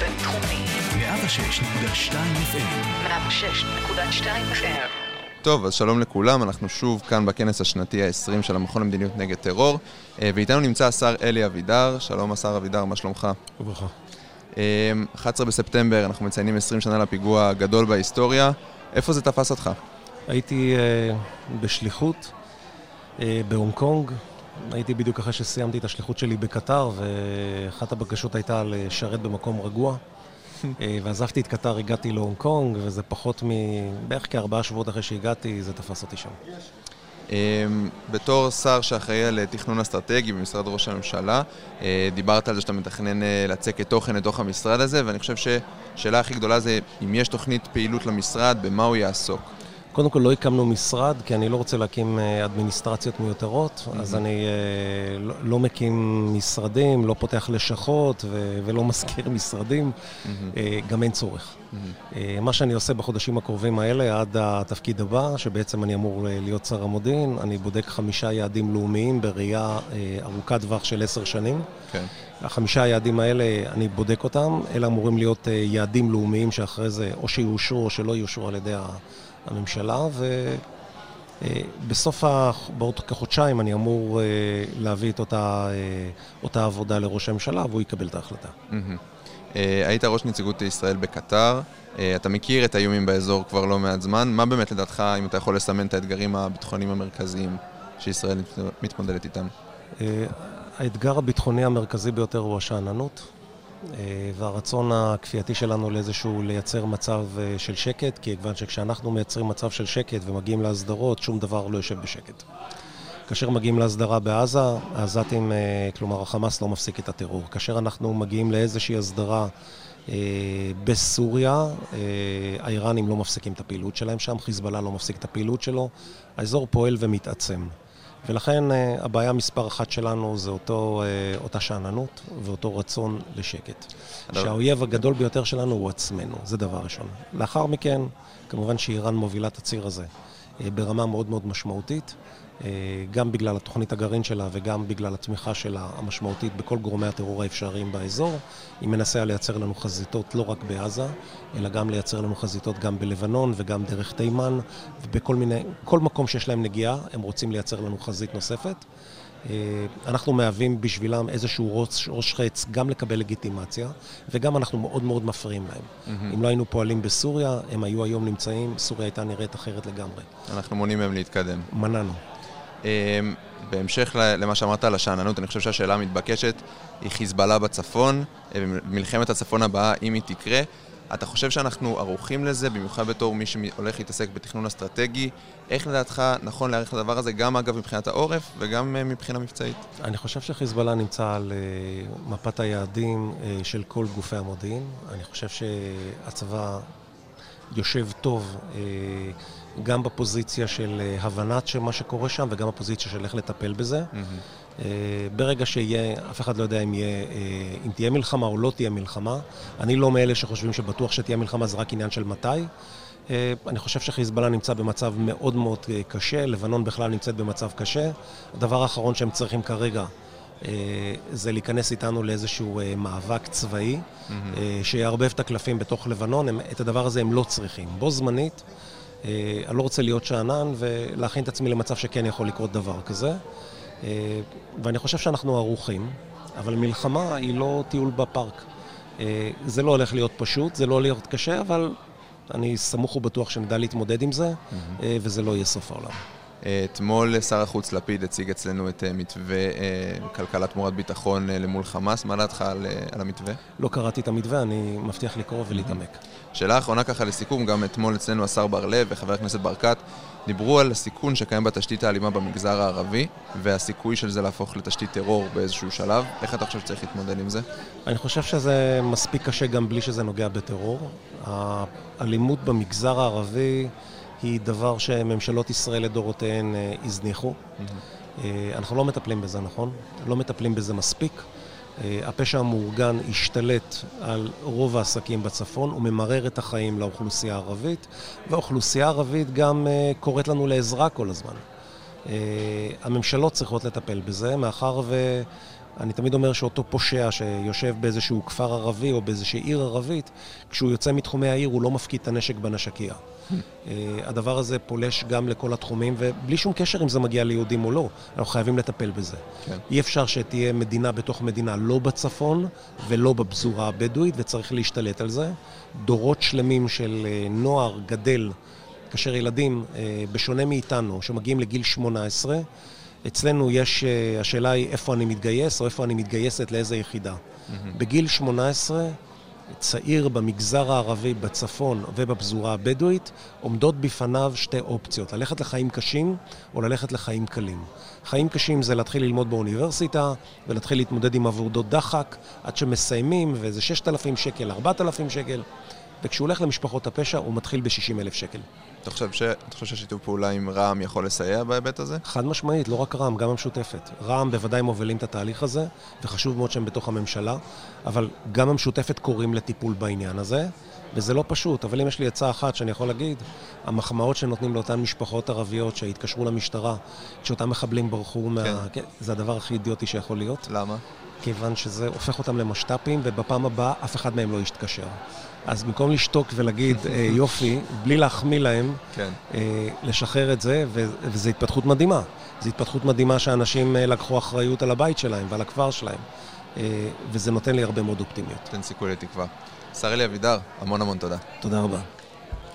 בינתחומי. 106.2 FM. 106.2 FM. טוב, אז שלום לכולם, אנחנו שוב כאן בכנס השנתי ה-20 של המכון למדיניות נגד טרור, אה, ואיתנו נמצא השר אלי אבידר. שלום, השר אבידר, מה שלומך? וברכה. 11 בספטמבר, אנחנו מציינים 20 שנה לפיגוע הגדול בהיסטוריה. איפה זה תפס אותך? הייתי uh, בשליחות uh, בהונג קונג. הייתי בדיוק אחרי שסיימתי את השליחות שלי בקטר, ואחת הבקשות הייתה לשרת במקום רגוע. אה, ועזבתי את קטר, הגעתי להונג קונג, וזה פחות מ... בערך כארבעה שבועות אחרי שהגעתי, זה תפס אותי שם. בתור שר שאחראי על תכנון אסטרטגי במשרד ראש הממשלה, דיברת על זה שאתה מתכנן לצקת תוכן לתוך המשרד הזה, ואני חושב שהשאלה הכי גדולה זה אם יש תוכנית פעילות למשרד, במה הוא יעסוק. קודם כל לא הקמנו משרד, כי אני לא רוצה להקים אה, אדמיניסטרציות מיותרות, mm-hmm. אז אני אה, לא, לא מקים משרדים, לא פותח לשכות ו- ולא מזכיר משרדים, mm-hmm. אה, גם אין צורך. Mm-hmm. מה שאני עושה בחודשים הקרובים האלה, עד התפקיד הבא, שבעצם אני אמור להיות שר המודיעין, אני בודק חמישה יעדים לאומיים בראייה ארוכת טווח של עשר שנים. Okay. כן. החמישה היעדים האלה, אני בודק אותם, אלה אמורים להיות יעדים לאומיים שאחרי זה או שיאושרו או שלא יאושרו על ידי. הממשלה, ובסוף. בעוד כחודשיים אני אמור אה, להביא את אותה, אה, אותה עבודה לראש הממשלה, והוא יקבל את ההחלטה. אה, היית ראש נציגות ישראל בקטר, אתה מכיר את האיומים באזור כבר לא מעט זמן. מה באמת לדעתך, אם אתה יכול לסמן את האתגרים הביטחוניים המרכזיים שישראל מתמודדת איתם? האתגר הביטחוני המרכזי ביותר הוא השאננות. אה, והרצון הכפייתי שלנו לאיזשהו לייצר מצב אה, של שקט, כי כיוון שכשאנחנו מייצרים מצב של שקט ומגיעים להסדרות, שום דבר לא יושב בשקט. כאשר מגיעים להסדרה בעזה, העזתים, אה, כלומר החמאס לא מפסיק את הטרור. כאשר אנחנו מגיעים לאיזושהי הסדרה בסוריה, האיראנים לא מפסיקים את הפעילות שלהם שם, חיזבאללה לא מפסיק את הפעילות שלו, האזור פועל ומתעצם. ולכן אה, הבעיה מספר אחת שלנו זה אותו, אה, אותה שאננות ואותו רצון לשקט. שהאויב הגדול ביותר שלנו הוא עצמנו, זה דבר ראשון. לאחר מכן, כמובן שאיראן מובילה את הציר הזה אה, ברמה מאוד מאוד משמעותית. אה, גם בגלל התוכנית הגרעין שלה וגם בגלל התמיכה שלה המשמעותית בכל גורמי הטרור האפשריים באזור. היא מנסה לייצר לנו חזיתות לא רק בעזה, אלא גם לייצר לנו חזיתות גם בלבנון וגם דרך תימן, ובכל מיני, כל מקום שיש להם נגיעה, הם רוצים לייצר לנו חזית נוספת. אה, אנחנו מהווים בשבילם איזשהו ראש, ראש חץ גם לקבל לגיטימציה, וגם אנחנו מאוד מאוד מפריעים להם. Mm-hmm. אם לא היינו פועלים בסוריה, הם היו היום נמצאים, סוריה הייתה נראית אחרת לגמרי. אנחנו מונעים מהם להתקדם. מנענו. אמ, בהמשך למה שאמרת על השאננות, אני חושב שהשאלה המתבקשת היא חיזבאללה בצפון, אה, מלחמת הצפון הבאה, אם היא תקרה. אתה חושב שאנחנו ערוכים לזה, במיוחד בתור מי שהולך להתעסק בתכנון אסטרטגי? איך לדעתך נכון להעריך את הדבר הזה, גם אגב מבחינת העורף וגם אה, מבחינה מבצעית? אני חושב שחיזבאללה נמצא על אה, מפת היעדים של כל גופי המודיעין. אני חושב שהצבא יושב טוב גם בפוזיציה של אה, הבנת של מה שקורה שם וגם בפוזיציה של איך לטפל בזה. Mm-hmm. ברגע שיהיה, אף אחד לא יודע אם, יהיה, אה, אם תהיה מלחמה או לא תהיה מלחמה. אני לא מאלה שחושבים שבטוח שתהיה מלחמה, זה רק עניין של מתי. אני חושב שחיזבאללה נמצא במצב מאוד מאוד קשה, לבנון בכלל נמצאת במצב קשה. הדבר האחרון שהם צריכים כרגע זה להיכנס איתנו לאיזשהו מאבק צבאי, mm-hmm. שיערבב את הקלפים בתוך לבנון, הם, את הדבר הזה הם לא צריכים. בו זמנית, אה, אני לא רוצה להיות שאנן ולהכין את עצמי למצב שכן יכול לקרות דבר כזה. אה, ואני חושב שאנחנו ערוכים, אבל מלחמה היא לא טיול בפארק. אה, זה לא הולך להיות פשוט, זה לא הולך להיות קשה, אבל אני סמוך ובטוח שנדע להתמודד עם זה, mm-hmm. וזה לא יהיה סוף העולם. אתמול שר החוץ לפיד הציג אצלנו את מתווה כלכלת תמורת ביטחון למול חמאס. מה דעתך על, על המתווה? לא קראתי את המתווה, אני מבטיח לקרוא ולהתעמק. שאלה אחרונה ככה לסיכום, גם אתמול אצלנו השר בר לב וחבר הכנסת ברקת דיברו על הסיכון שקיים בתשתית האלימה במגזר הערבי והסיכוי של זה להפוך לתשתית טרור באיזשהו שלב. איך אתה חושב שצריך להתמודד עם זה? אני חושב שזה מספיק קשה גם בלי שזה נוגע בטרור. האלימות במגזר הערבי היא דבר שממשלות ישראל לדורותיהן אה, הזניחו. Mm-hmm. אנחנו לא מטפלים בזה, נכון? לא מטפלים בזה מספיק. אה, הפשע המאורגן השתלט על רוב העסקים בצפון, הוא ממרר את החיים לאוכלוסייה הערבית, והאוכלוסייה הערבית גם אה, קוראת לנו לעזרה כל הזמן. אה, הממשלות צריכות לטפל בזה, מאחר אני תמיד אומר שאותו פושע שיושב באיזשהו כפר ערבי או באיזושהי עיר ערבית, כשהוא יוצא מתחומי העיר הוא לא מפקיד את הנשק בנשקייה. אה, הדבר הזה פולש גם לכל התחומים, ובלי שום קשר אם זה מגיע ליהודים או לא, אנחנו חייבים לטפל בזה. כן. אי אפשר שתהיה מדינה בתוך מדינה, לא בצפון ולא בפזורה הבדואית, וצריך להשתלט על זה. דורות שלמים של אה, נוער גדל, כאשר ילדים, אה, בשונה מאיתנו, שמגיעים לגיל 18, אצלנו יש, השאלה היא איפה אני מתגייס, או איפה אני מתגייסת לאיזה יחידה. Mm-hmm. בגיל 18 צעיר במגזר הערבי, בצפון ובפזורה הבדואית, עומדות בפניו שתי אופציות, ללכת לחיים קשים או ללכת לחיים קלים. חיים קשים זה להתחיל ללמוד באוניברסיטה ולהתחיל להתמודד עם עבודות דחק עד שמסיימים, וזה 6,000 שקל, 4,000 שקל, וכשהוא הולך למשפחות הפשע הוא מתחיל ב-60,000 שקל. אתה חושב, ש... אתה חושב ששיתוף פעולה עם רע"מ יכול לסייע בהיבט הזה? חד משמעית, לא רק רע"מ, גם המשותפת. רע"מ בוודאי מובילים את התהליך הזה, וחשוב מאוד שהם בתוך הממשלה, אבל גם המשותפת קוראים לטיפול בעניין הזה, וזה לא פשוט. אבל אם יש לי עצה אחת שאני יכול להגיד, המחמאות שנותנים לאותן משפחות ערביות שהתקשרו למשטרה, שאותם מחבלים ברחו מה... כן. כן, זה הדבר הכי אידיוטי שיכול להיות. למה? כיוון שזה הופך אותם למשת"פים, ובפעם הבאה אף אחד מהם לא יתקשר. אז במקום לשתוק ולהגיד אה, יופי, בלי להחמיא להם, כן. אה, לשחרר את זה, וזו התפתחות מדהימה. זו התפתחות מדהימה שאנשים אה, לקחו אחריות על הבית שלהם ועל הכפר שלהם, וזה נותן לי הרבה מאוד אופטימיות. תן סיכוי לתקווה. שר אלי אבידר, המון המון תודה. תודה רבה.